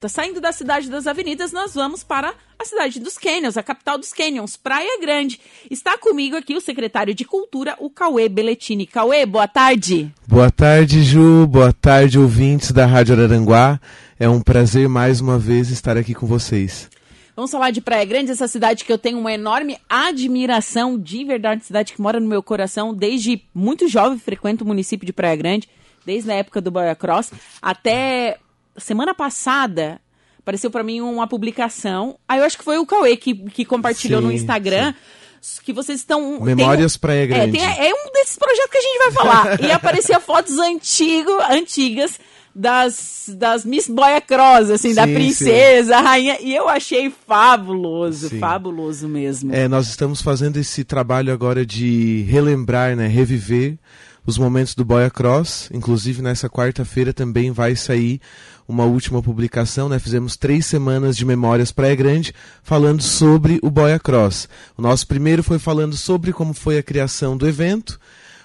Tá saindo da cidade das avenidas, nós vamos para a cidade dos Canyons, a capital dos Canyons, Praia Grande. Está comigo aqui o secretário de Cultura, o Cauê Belletini. Cauê, boa tarde. Boa tarde, Ju. Boa tarde, ouvintes da Rádio Araranguá. É um prazer mais uma vez estar aqui com vocês. Vamos falar de Praia Grande, essa cidade que eu tenho uma enorme admiração, de verdade, cidade que mora no meu coração. Desde muito jovem frequento o município de Praia Grande, desde a época do Boia Cross, até semana passada apareceu para mim uma publicação. Aí eu acho que foi o Cauê que, que compartilhou sim, no Instagram. Sim. Que vocês estão. Memórias um, Praia Grande. É, tem, é um desses projetos que a gente vai falar. e aparecia fotos antigo, antigas das, das Miss Boia Cross, assim, sim, da princesa, a rainha. E eu achei fabuloso, sim. fabuloso mesmo. É, nós estamos fazendo esse trabalho agora de relembrar, né, reviver os momentos do Boia Cross. Inclusive, nessa quarta-feira também vai sair uma última publicação, né? Fizemos três semanas de memórias Praia Grande falando sobre o Boia Cross. O nosso primeiro foi falando sobre como foi a criação do evento.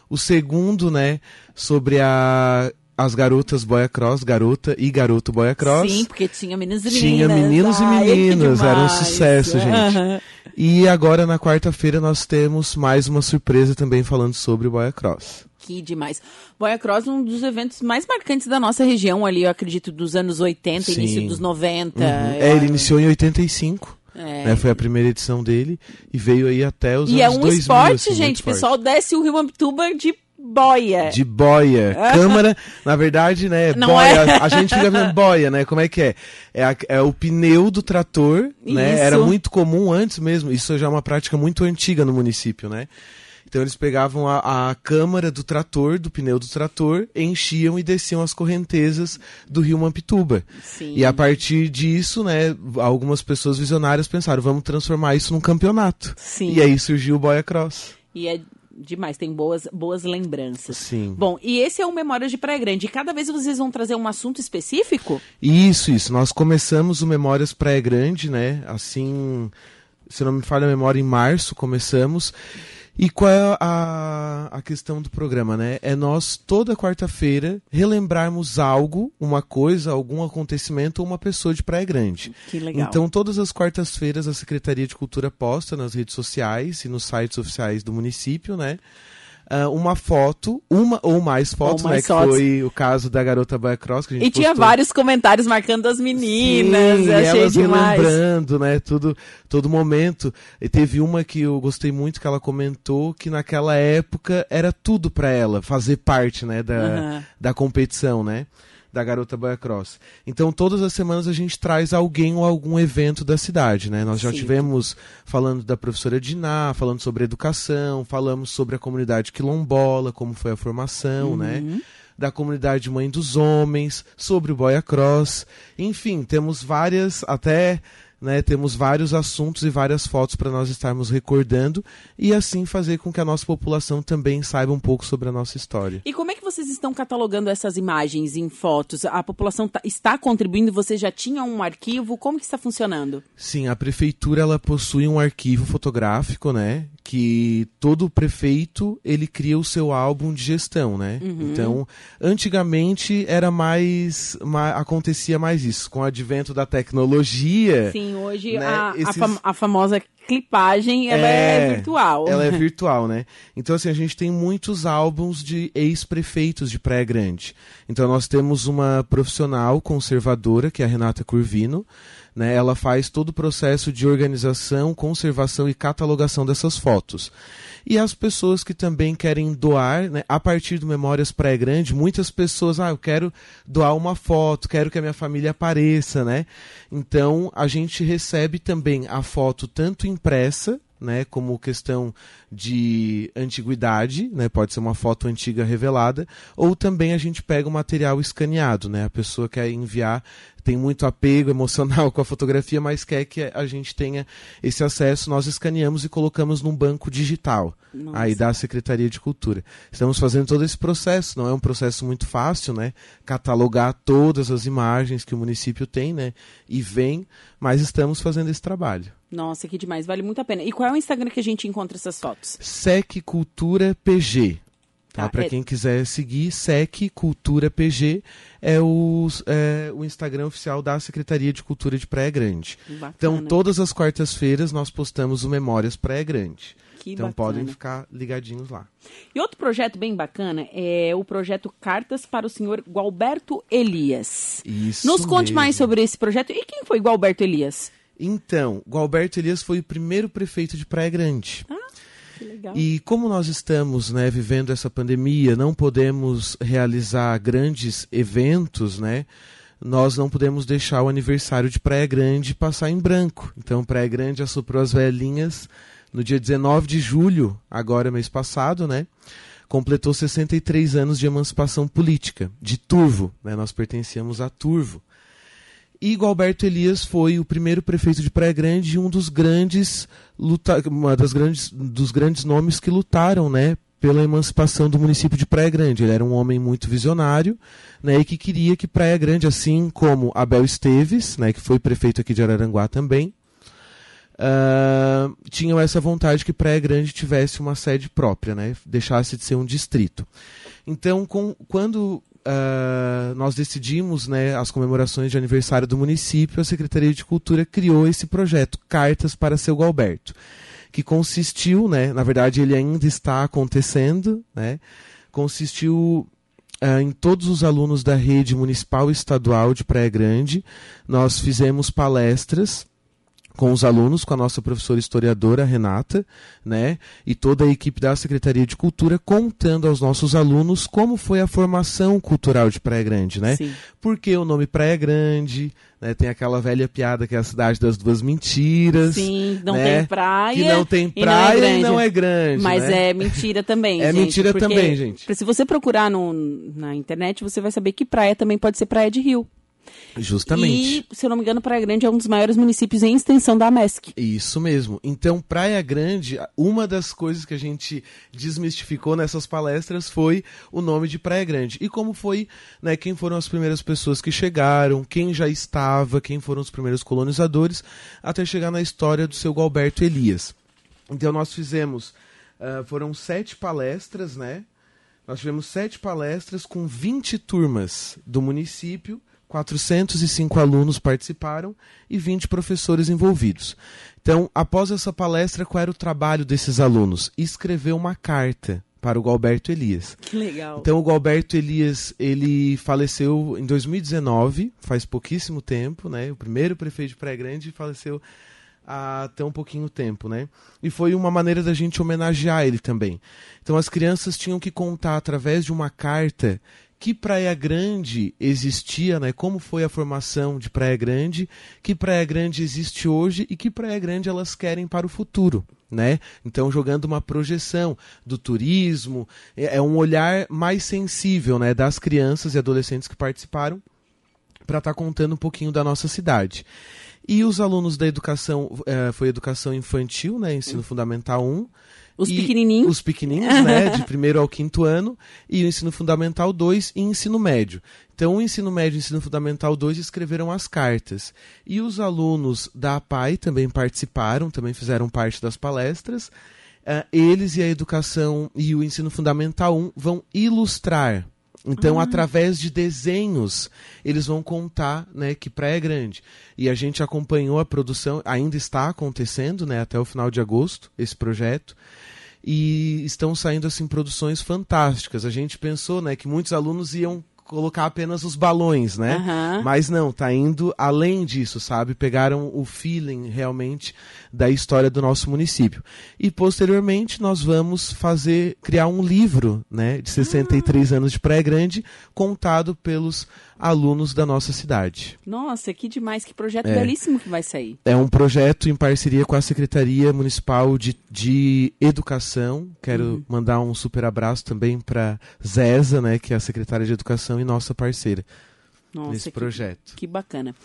O segundo, né, sobre a as garotas Boia Cross, garota e garoto Boia Cross. Sim, porque tinha meninos e meninas. Tinha meninos Ai, e meninas, era um sucesso, gente. Uhum. E agora na quarta-feira nós temos mais uma surpresa também falando sobre o Boia Cross que demais. Boia Cross, um dos eventos mais marcantes da nossa região ali, eu acredito, dos anos 80, Sim. início dos 90. Uhum. É, ele iniciou em 85. É. Né, foi a primeira edição dele e veio aí até os e anos 2000. E é um 2000, esporte, assim, gente. O pessoal desce o Rio Ambituba de boia. De boia. Câmara, na verdade, né? Não boia. É? A gente fica vendo boia, né? Como é que é? É, a, é o pneu do trator, né? Isso. né? Era muito comum antes mesmo. Isso já é uma prática muito antiga no município, né? Então eles pegavam a, a câmara do trator, do pneu do trator, enchiam e desciam as correntezas do rio Mampituba. Sim. E a partir disso, né, algumas pessoas visionárias pensaram, vamos transformar isso num campeonato. Sim. E aí surgiu o Boia Cross. E é demais, tem boas, boas lembranças. Sim. Bom, e esse é o Memórias de Praia Grande. E cada vez vocês vão trazer um assunto específico? Isso, isso. Nós começamos o Memórias Praia Grande, né? Assim, se não me falha a memória, em março começamos. E qual é a, a questão do programa, né? É nós, toda quarta-feira, relembrarmos algo, uma coisa, algum acontecimento ou uma pessoa de Praia Grande. Que legal. Então, todas as quartas-feiras, a Secretaria de Cultura posta nas redes sociais e nos sites oficiais do município, né? Uh, uma foto, uma ou mais fotos, ou mais né? Fotos. Que foi o caso da garota Boia Cross. Que a gente e postou. tinha vários comentários marcando as meninas. Sim, achei elas demais. lembrando, né? Tudo, todo momento. E teve uma que eu gostei muito que ela comentou que naquela época era tudo para ela fazer parte, né? Da, uhum. da competição, né? Da Garota Boia Cross. Então, todas as semanas a gente traz alguém ou algum evento da cidade, né? Nós já Sim. tivemos falando da professora Diná, falando sobre educação, falamos sobre a comunidade quilombola, como foi a formação, né? uhum. né? Da comunidade Mãe dos Homens, sobre o Boia Cross. Enfim, temos várias, até né, temos vários assuntos e várias fotos para nós estarmos recordando e assim fazer com que a nossa população também saiba um pouco sobre a nossa história. E como é que vocês estão catalogando essas imagens em fotos? A população tá, está contribuindo? Você já tinha um arquivo? Como que está funcionando? Sim, a prefeitura ela possui um arquivo fotográfico, né, que todo prefeito ele cria o seu álbum de gestão, né? Uhum. Então, antigamente era mais, mais, acontecia mais isso com o advento da tecnologia. Sim, hoje né, a, esses... a, fam a, famosa clipagem ela é, é, virtual. Ela é virtual, né? Então assim a gente tem muitos álbuns de ex-prefeitos de Praia Grande. Então nós temos uma profissional conservadora que é a Renata Curvino né, ela faz todo o processo de organização, conservação e catalogação dessas fotos. E as pessoas que também querem doar, né, a partir do Memórias Praia Grande, muitas pessoas, ah, eu quero doar uma foto, quero que a minha família apareça, né? Então, a gente recebe também a foto tanto impressa, né, como questão de antiguidade, né, pode ser uma foto antiga revelada, ou também a gente pega o material escaneado, né, a pessoa quer enviar, tem muito apego emocional com a fotografia, mas quer que a gente tenha esse acesso, nós escaneamos e colocamos num banco digital, Nossa. aí da Secretaria de Cultura. Estamos fazendo todo esse processo, não é um processo muito fácil, né, catalogar todas as imagens que o município tem, né, e vem, mas estamos fazendo esse trabalho. Nossa, que demais, vale muito a pena. E qual é o Instagram que a gente encontra essas fotos? Sec Cultura PG. Tá? Tá, Para é- quem quiser seguir, SEC Cultura PG é o, é o Instagram oficial da Secretaria de Cultura de Praia Grande. Bacana. Então, todas as quartas-feiras nós postamos o Memórias Praia Grande. Que então bacana. podem ficar ligadinhos lá. E outro projeto bem bacana é o projeto Cartas para o senhor Gualberto Elias. Isso Nos conte mesmo. mais sobre esse projeto. E quem foi Gualberto Elias? Então, Gualberto Elias foi o primeiro prefeito de Praia Grande. Que legal. E como nós estamos né, vivendo essa pandemia, não podemos realizar grandes eventos, né? Nós não podemos deixar o aniversário de Praia Grande passar em branco. Então, Praia Grande assoprou as velhinhas no dia 19 de julho, agora mês passado, né? Completou 63 anos de emancipação política, de Turvo, né? Nós pertencíamos a Turvo. E Gualberto Elias foi o primeiro prefeito de Praia Grande e um dos grandes luta uma das grandes dos grandes nomes que lutaram, né, pela emancipação do município de Praia Grande. Ele era um homem muito visionário, né, e que queria que Praia Grande, assim como Abel Esteves, né, que foi prefeito aqui de Araranguá também, ah, tinham essa vontade que Praia Grande tivesse uma sede própria, né, deixasse de ser um distrito. Então, com, quando ah, nós decidimos né, as comemorações de aniversário do município, a Secretaria de Cultura criou esse projeto, Cartas para Seu Galberto, que consistiu, né, na verdade ele ainda está acontecendo, né, consistiu ah, em todos os alunos da rede municipal e estadual de Praia Grande, nós fizemos palestras com os alunos, com a nossa professora historiadora Renata, né, e toda a equipe da Secretaria de Cultura contando aos nossos alunos como foi a formação cultural de Praia Grande, né? Sim. Por que o nome Praia Grande, né? Tem aquela velha piada que é a cidade das duas mentiras. Sim, não né? tem praia. Que não tem e não é praia e grande. não é grande. Mas né? é mentira também, É gente, mentira também, gente. Se você procurar no, na internet, você vai saber que praia também pode ser praia de rio. Justamente. E, se eu não me engano, Praia Grande é um dos maiores municípios em extensão da MESC. Isso mesmo. Então, Praia Grande, uma das coisas que a gente desmistificou nessas palestras foi o nome de Praia Grande. E como foi, né, quem foram as primeiras pessoas que chegaram, quem já estava, quem foram os primeiros colonizadores, até chegar na história do seu Galberto Elias. Então, nós fizemos, ah, foram sete palestras, né? Nós tivemos sete palestras com 20 turmas do município, 405 alunos participaram e 20 professores envolvidos. Então, após essa palestra, qual era o trabalho desses alunos? Escrever uma carta para o Galberto Elias. Que legal. Então, o Galberto Elias, ele faleceu em 2019, faz pouquíssimo tempo, né? O primeiro prefeito de Praia Grande faleceu há tão pouquinho tempo, né? E foi uma maneira da gente homenagear ele também. Então, as crianças tinham que contar através de uma carta que Praia Grande existia, né? Como foi a formação de Praia Grande, que Praia Grande existe hoje e que Praia Grande elas querem para o futuro, né? Então jogando uma projeção do turismo, é é um olhar mais sensível, né, das crianças e adolescentes que participaram para estar contando um pouquinho da nossa cidade. E os alunos da educação, eh, foi educação infantil, né, ensino fundamental 1, Os e pequenininhos. Os pequenininhos, né? De primeiro ao quinto ano. E o ensino fundamental 2 e ensino médio. Então, o ensino médio e o ensino fundamental 2 escreveram as cartas. E os alunos da APAI também participaram, também fizeram parte das palestras. Ah, eles e a educação e o ensino fundamental 1 vão ilustrar. Então, através de desenhos, eles vão contar né, que Praia é grande. E a gente acompanhou a produção, ainda está acontecendo né, até o final de agosto, esse projeto. E estão saindo assim produções fantásticas. A gente pensou né, que muitos alunos iam colocar apenas os balões, né? Aham. Mas não, tá indo além disso, sabe? Pegaram o feeling realmente da história do nosso município. E posteriormente nós vamos fazer criar um livro, né, de 63 anos de Praia Grande, contado pelos alunos da nossa cidade. Nossa, que demais, que projeto É. belíssimo que vai sair. É um projeto em parceria com a Secretaria Municipal de, de Educação. Quero mandar um super abraço também para Zesa, né, que é a secretária de Educação e nossa parceira Nossa, nesse que, projeto. que bacana.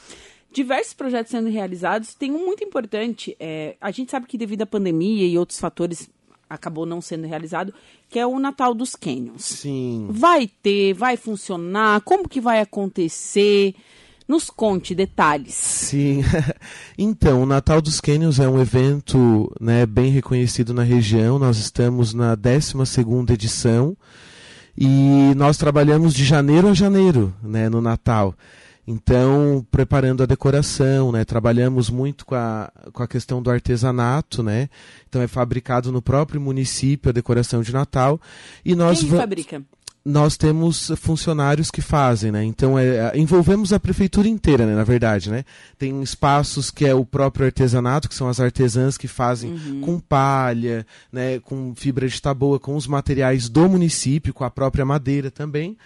Diversos projetos sendo realizados. Tem um muito importante. é, a gente sabe que devido à pandemia e outros fatores acabou não sendo realizado, que é o Natal dos Canyons. Sim. Vai ter, vai funcionar, como que vai acontecer? Nos conte detalhes. Sim. então, o Natal dos Canyons é um evento né, bem reconhecido na região. Nós estamos na 12ª edição. E nós trabalhamos de janeiro a janeiro, né, no Natal. Então, preparando a decoração, né? Trabalhamos muito com a, com a questão do artesanato, né? Então é fabricado no próprio município a decoração de Natal. E nós Quem fabrica? Nós temos funcionários que fazem, né? Então é, envolvemos a prefeitura inteira, né? Na verdade, né? Tem espaços que é o próprio artesanato, que são as artesãs que fazem uhum. com palha, né? Com fibra de taboa, com os materiais do município, com a própria madeira também.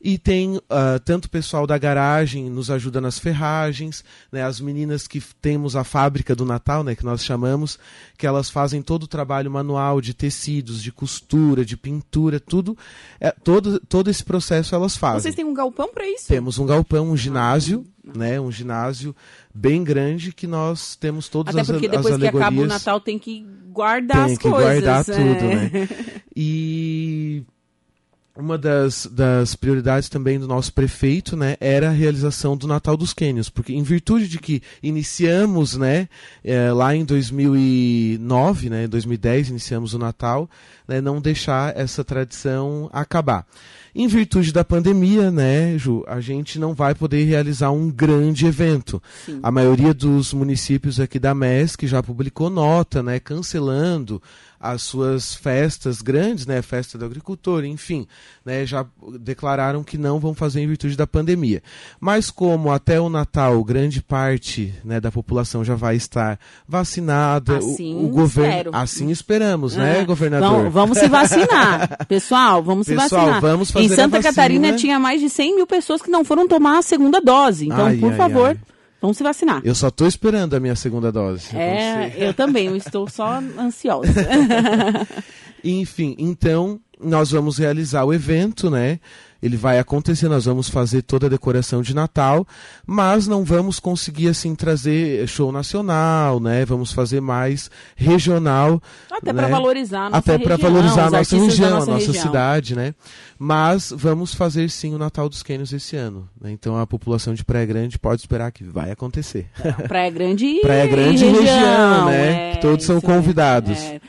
E tem uh, tanto o pessoal da garagem nos ajuda nas ferragens, né, as meninas que temos a fábrica do Natal, né, que nós chamamos, que elas fazem todo o trabalho manual de tecidos, de costura, de pintura, tudo, é, todo, todo esse processo elas fazem. Vocês têm um galpão para isso? Temos um galpão, um ginásio, ah, né, um ginásio bem grande que nós temos todas Até as porque depois que acaba o Natal tem que guardar tem as que coisas. guardar é. tudo, né? E uma das, das prioridades também do nosso prefeito né, era a realização do Natal dos Quênios, porque em virtude de que iniciamos né, é, lá em 2009, né, 2010, iniciamos o Natal, né, não deixar essa tradição acabar. Em virtude da pandemia, né, Ju, a gente não vai poder realizar um grande evento. Sim. A maioria dos municípios aqui da MESC já publicou nota, né, cancelando as suas festas grandes, né, festa do agricultor, enfim, né, já declararam que não vão fazer em virtude da pandemia. Mas como até o Natal grande parte né, da população já vai estar vacinada, assim o, o governo, assim esperamos, né, é. governador? Vamos, vamos se vacinar, pessoal, vamos pessoal, se vacinar. Vamos fazer em Santa Catarina tinha mais de 100 mil pessoas que não foram tomar a segunda dose, então ai, por ai, favor. Ai. Vamos se vacinar. Eu só estou esperando a minha segunda dose. É, eu também, eu estou só ansiosa. Enfim, então nós vamos realizar o evento, né? Ele vai acontecer, nós vamos fazer toda a decoração de Natal, mas não vamos conseguir assim trazer show nacional, né? Vamos fazer mais regional, até né? para valorizar a nossa até para valorizar a nossa região, nossa a nossa região. cidade, né? Mas vamos fazer sim o Natal dos Quênios esse ano. Né? Então a população de Praia Grande pode esperar que vai acontecer. Praia Grande e Praia Grande região, região né? É, todos são convidados. É.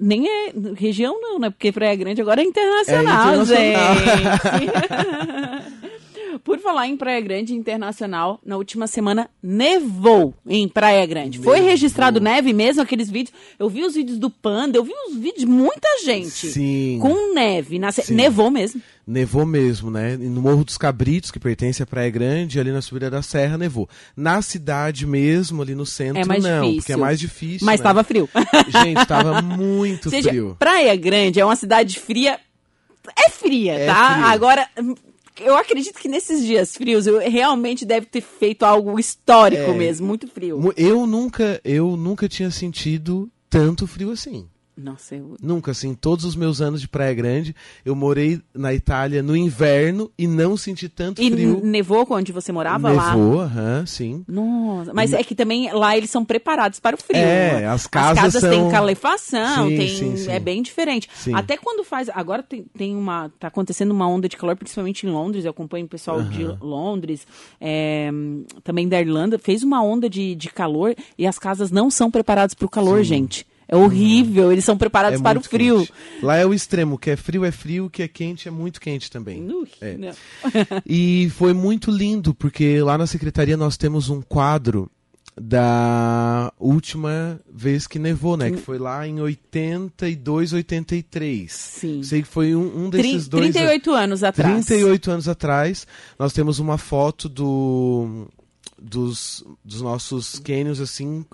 Nem é região não, né? Porque Praia Grande agora é internacional, é internacional. gente. Por falar em Praia Grande Internacional, na última semana nevou em Praia Grande. Foi registrado neve mesmo, aqueles vídeos. Eu vi os vídeos do Panda, eu vi os vídeos de muita gente Sim. com neve. Na... Nevou mesmo. Nevou mesmo, né? No Morro dos Cabritos, que pertence à Praia Grande, ali na subida da Serra, nevou. Na cidade mesmo, ali no centro, é mais não, difícil. porque é mais difícil. Mas estava né? frio. Gente, estava muito Seja, frio. Praia Grande é uma cidade fria. É fria, É tá? frio. Agora, eu acredito que nesses dias frios eu realmente deve ter feito algo histórico É. mesmo, muito frio. Eu nunca, eu nunca tinha sentido tanto frio assim. Nossa, eu... Nunca, assim, todos os meus anos de Praia Grande, eu morei na Itália no inverno e não senti tanto E frio. nevou onde você morava lá? Nevou, aham, sim. Nossa, mas é que também lá eles são preparados para o frio. É, as casas têm são- calefação, Sim, tem, sim, sim. é bem diferente. Até quando faz, agora tem, tem uma, tá acontecendo uma onda de calor, principalmente em Londres, eu acompanho o pessoal de Londres, é, também da Irlanda, fez uma onda de, de calor e as casas não são preparadas para o calor, gente. É horrível, eles são preparados É para o frio. quente. Lá é o extremo, que é frio é frio, o que é quente é muito quente também. Ui, É. E foi muito lindo, porque lá na secretaria nós temos um quadro da última vez que nevou, né? Que foi lá em 82, 83. Sim. Sei que foi um, um desses Tri- dois. 38 anos atrás. 38 anos atrás, nós temos uma foto do dos, dos nossos cânions, assim,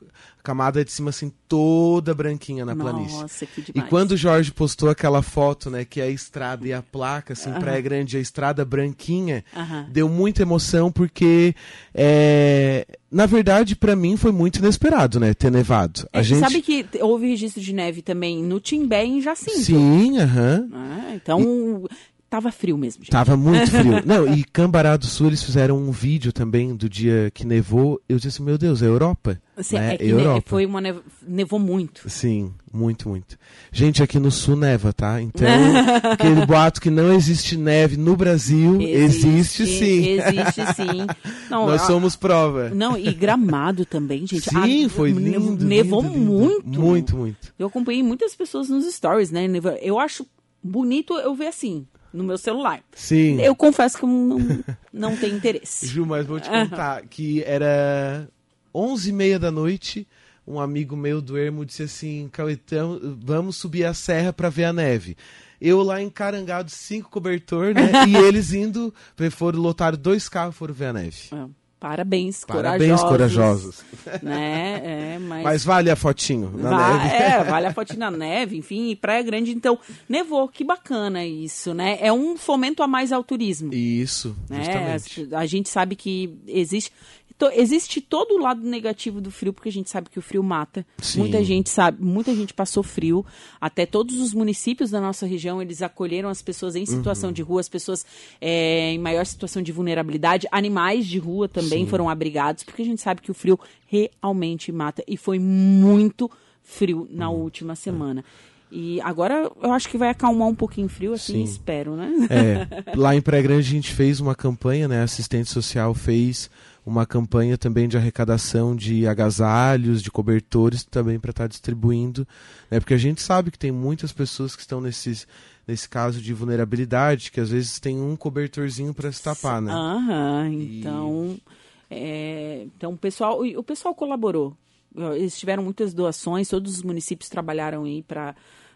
camada de cima, assim, toda branquinha na planície. Nossa, que E demais. quando o Jorge postou aquela foto, né, que é a estrada e a placa, assim, Praia Grande, a estrada branquinha, deu muita emoção porque, é, na verdade, pra mim foi muito inesperado, né, ter nevado. A É, gente... Sabe que houve registro de neve também no Timbé e em Jacinto. Sim, aham. Ah, então, tava frio mesmo, gente. Tava muito frio. Não, e Cambará do Sul, eles fizeram um vídeo também do dia que nevou. Eu disse, meu Deus, é Europa? Assim, né? é que ne- Europa. foi uma nev... nevou muito. Sim, muito, muito. Gente, aqui no sul neva, tá? Então, aquele boato que não existe neve no Brasil, existe, sim. Existe sim. Não, Nós a- somos prova. Não, e Gramado também, gente. Sim, A- foi lindo. Nevou lindo, lindo. muito. Muito, muito. Eu acompanhei muitas pessoas nos stories, né? Eu acho bonito eu ver assim. No meu celular. Sim. Eu confesso que eu não, não tenho interesse. Ju, mas vou te contar que era 11 e meia da noite, um amigo meu do Ermo disse assim, Cauetão, vamos subir a serra para ver a neve. Eu lá encarangado, cinco cobertor, né? e eles indo, foram lotar dois carros, foram ver a neve. É. Parabéns, Parabéns, corajosos. Né? É, mas... mas... vale a fotinho na Va neve. É, vale a fotinho na neve, enfim, e Praia Grande, então, nevou, que bacana isso, né? É um fomento a mais ao turismo. Isso, né? justamente. A gente sabe que existe to, existe todo o lado negativo do frio, porque a gente sabe que o frio mata. Sim. Muita gente sabe, muita gente passou frio. Até todos os municípios da nossa região, eles acolheram as pessoas em situação Uhum. de rua, as pessoas é, em maior situação de vulnerabilidade. Animais de rua também Sim. foram abrigados, porque a gente sabe que o frio realmente mata. E foi muito frio na Uhum. última semana. E agora eu acho que vai acalmar um pouquinho o frio, assim, Sim. espero, né? É, lá em Praia Grande a gente fez uma campanha, né? A assistente social fez uma campanha também de arrecadação de agasalhos, de cobertores também para estar distribuindo, né? Porque a gente sabe que tem muitas pessoas que estão nesses nesse caso de vulnerabilidade, que às vezes tem um cobertorzinho para se tapar, né? Aham, E- então, é, então o pessoal, o pessoal colaborou. Eles tiveram muitas doações, todos os municípios trabalharam aí para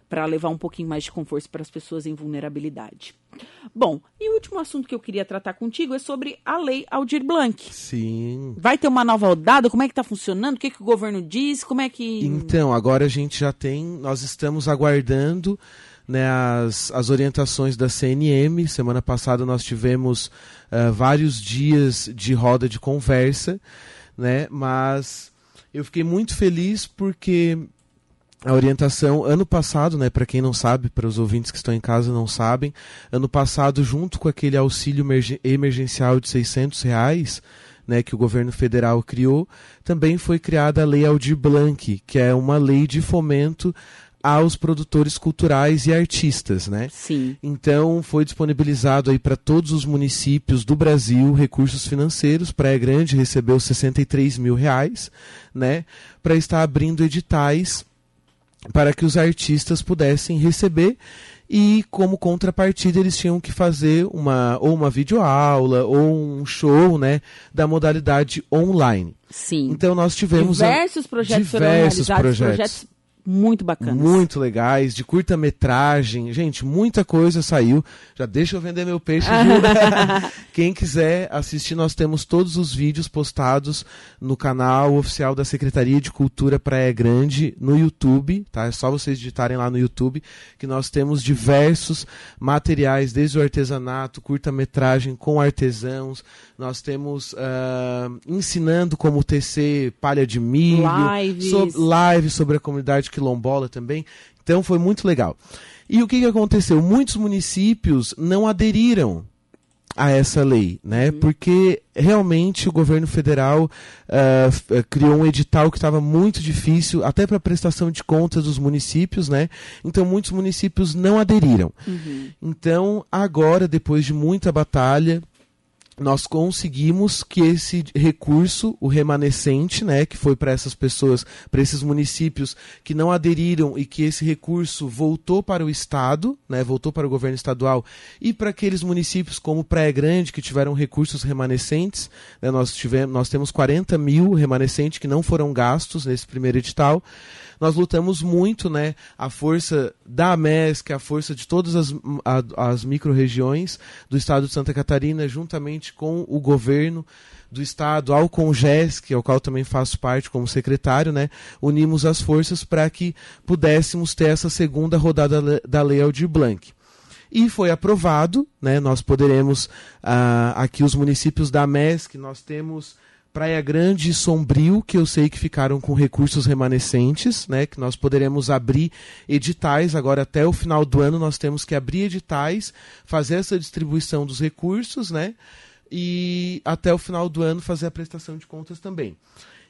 para levar um pouquinho mais de conforto para as pessoas em vulnerabilidade. Bom, e o último assunto que eu queria tratar contigo é sobre a lei Aldir Blanc. Sim. Vai ter uma nova rodada? Como é que está funcionando? O que, que o governo diz? Como é que. Então, agora a gente já tem, nós estamos aguardando né, as, as orientações da CNM. Semana passada nós tivemos ah, vários dias de roda de conversa, né, mas eu fiquei muito feliz porque a orientação ano passado, né, para quem não sabe, para os ouvintes que estão em casa não sabem, ano passado junto com aquele auxílio emergen- emergencial de 600 reais, né, que o governo federal criou, também foi criada a Lei Aldir Blanc, que é uma lei de fomento aos produtores culturais e artistas, né? Sim. Então foi disponibilizado aí para todos os municípios do Brasil recursos financeiros. Praia Grande recebeu 63 mil reais, né, para estar abrindo editais para que os artistas pudessem receber e como contrapartida eles tinham que fazer uma ou uma videoaula ou um show, né, da modalidade online. Sim. Então nós tivemos diversos projetos foram diversos realizados, projetos. projetos muito bacanas. muito legais, de curta-metragem. Gente, muita coisa saiu. Já deixa eu vender meu peixe. Quem quiser assistir, nós temos todos os vídeos postados no canal oficial da Secretaria de Cultura Praia Grande no YouTube, tá? É só vocês digitarem lá no YouTube que nós temos diversos materiais, desde o artesanato, curta-metragem com artesãos. Nós temos ah, ensinando como tecer palha de milho, Lives. sob- live sobre a comunidade quilombola também. Então foi muito legal. E o que, que aconteceu? Muitos municípios não aderiram a essa lei, né? Porque realmente o governo federal eh, criou um edital que estava muito difícil, até para prestação de contas dos municípios, né? Então muitos municípios não aderiram. Então agora, depois de muita batalha, nós conseguimos que esse recurso, o remanescente, né, que foi para essas pessoas, para esses municípios que não aderiram e que esse recurso voltou para o estado, né, voltou para o governo estadual e para aqueles municípios como Praia Grande que tiveram recursos remanescentes, né, nós tivemos, nós temos 40 mil remanescentes que não foram gastos nesse primeiro edital. Nós lutamos muito, né, a força da AMESC, a força de todas as, as micro-regiões do estado de Santa Catarina, juntamente com o governo do estado, ao Congesc, ao qual também faço parte como secretário, né, unimos as forças para que pudéssemos ter essa segunda rodada da Lei Aldir Blanc. E foi aprovado, né, nós poderemos, ah, aqui os municípios da MESC, nós temos Praia Grande e Sombrio, que eu sei que ficaram com recursos remanescentes, né, que nós poderemos abrir editais, agora até o final do ano nós temos que abrir editais, fazer essa distribuição dos recursos, né, e até o final do ano fazer a prestação de contas também.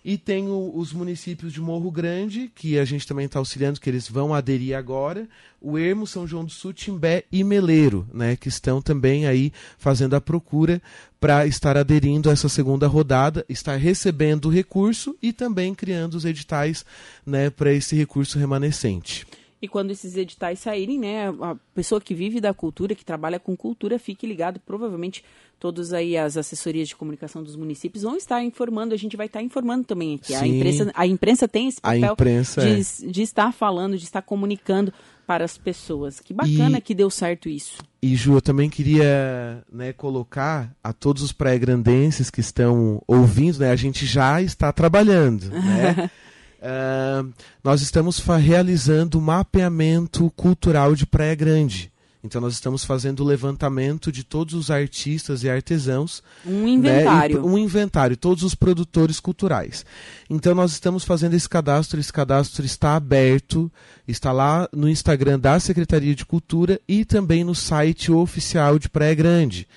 E tem o- os municípios de Morro Grande, que a gente também está auxiliando, que eles vão aderir agora. O Ermo, São João do Sul, Timbé e Meleiro, né, que estão também aí fazendo a procura para estar aderindo a essa segunda rodada, estar recebendo o recurso e também criando os editais né, para esse recurso remanescente. E quando esses editais saírem, né, a pessoa que vive da cultura, que trabalha com cultura, fique ligado. Provavelmente todos aí as assessorias de comunicação dos municípios vão estar informando. A gente vai estar informando também aqui. A Sim. imprensa, a imprensa tem esse A papel imprensa é. de, de estar falando, de estar comunicando para as pessoas. Que bacana E- que deu certo isso. E Ju, eu também queria né, colocar a todos os pré-grandenses que estão ouvindo, né, a gente já está trabalhando. Né? Ah, nós estamos realizando o mapeamento cultural de Praia Grande. Então nós estamos fazendo o levantamento de todos os artistas e artesãos Um né, inventário. e um inventário, todos os produtores culturais. Então nós estamos fazendo esse cadastro, esse cadastro está aberto, está lá no Instagram da Secretaria de Cultura e também no site oficial de Praia Grande,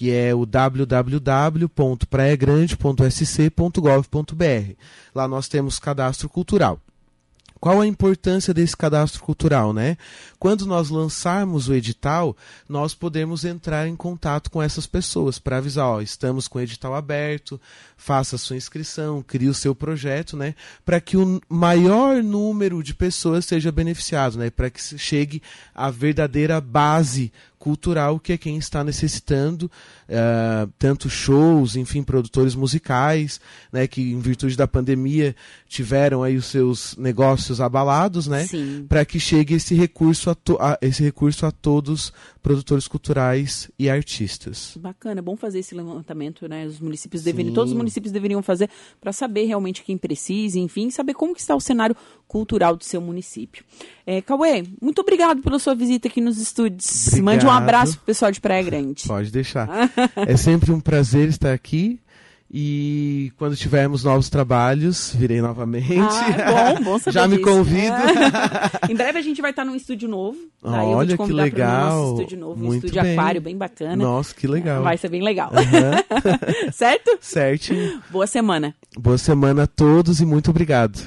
que é o www.praiagrande.sc.gov.br. Lá nós temos cadastro cultural. Qual a importância desse cadastro cultural, né? Quando nós lançarmos o edital, nós podemos entrar em contato com essas pessoas para avisar, ó, estamos com o edital aberto, faça a sua inscrição, crie o seu projeto, né? Para que o maior número de pessoas seja beneficiado, né? Para que chegue à verdadeira base cultural que é quem está necessitando eh, tanto shows, enfim, produtores musicais, né, que em virtude da pandemia tiveram aí os seus negócios abalados, né, para que chegue esse recurso a, a- esse recurso a todos produtores culturais e artistas. Bacana, é bom fazer esse levantamento, né? Os municípios deveriam, todos os municípios deveriam fazer para saber realmente quem precisa, enfim, saber como que está o cenário cultural do seu município. É, Cauê, muito obrigado pela sua visita aqui nos estúdios. Obrigado. Mande um abraço pro pessoal de Praia Grande. Pode deixar. é sempre um prazer estar aqui. E quando tivermos novos trabalhos, virei novamente. Ah, bom, bom saber Já me disso. convido. em breve a gente vai estar num estúdio novo. Vou Olha te que legal. nosso estúdio novo, um Muito estúdio bem. aquário bem bacana. Nossa, que legal. Vai ser bem legal. Aham. certo? Certinho. Boa semana. Boa semana a todos e muito obrigado.